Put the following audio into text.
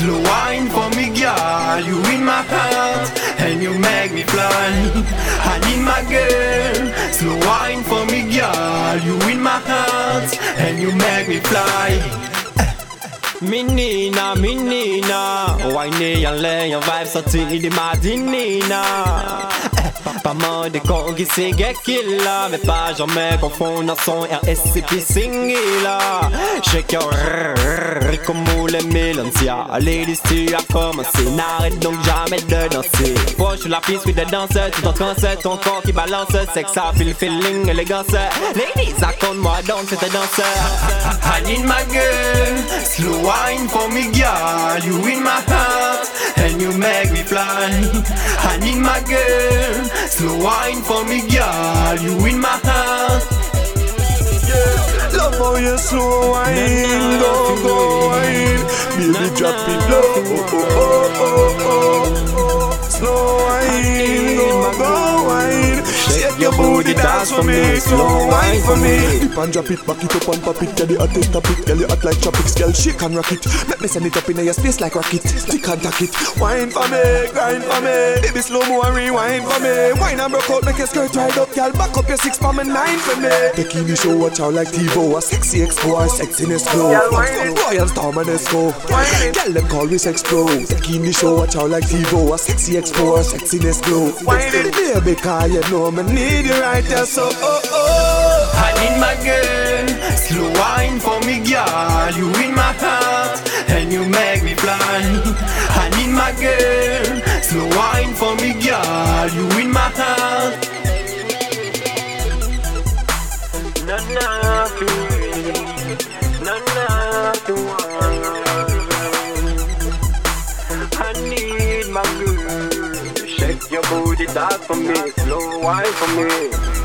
slow wine for me, girl. You in my heart, and you make me fly. I need my girl, slow wine for me, girl. You in my heart, and you make me fly. Menina, menina, whiny en l'air, en vibe sorti de Madinina. Pas mal de con qui c'est là Mais pas jamais confondre son RSCP single Shake your rrrr comme les mélancia Ladies tu as commencé. N'arrête donc jamais de danser. Proche la piste with the dancer Tout en transe, ton corps qui balance. Sex feel feeling élégance. Ladies raconte-moi donc cette danse I need my girl Slow wine for me girl You in my heart And you make me fly I need my girl Slow wine for me, girl. You in my heart. Yeah. Love how you slow wine, go go wine. Baby, drop it low. Your dance for me, slow wine for me. Dip and drop it, back it up and pop it. Girl, you hot it, top it. Girl, you hot like tropics. Girl, shake and rock it. Make me send it up in your space like rocket. Stick and tack it. Wine for me, grind for me. Baby, slow mo and rewind for me. Wine and broke out, make your skirt right up, girl. Back up your six for me, nine for me. Bikini show, watch out like TiVo. A sexy expo, a sexiness glow. Royal Storm and Esco. Girl, them call me sex pro. Bikini show, watch out like TiVo. A sexy expo, a sexiness glow. Baby, cause you know me need you right there, so oh oh. I need my girl, slow wine for me, girl. You in my heart, and you make me fly. I need my girl, slow wine for me, girl. You in my heart. Na na, na na, I need my girl. Shake your booty, dance for me, slow wine for me.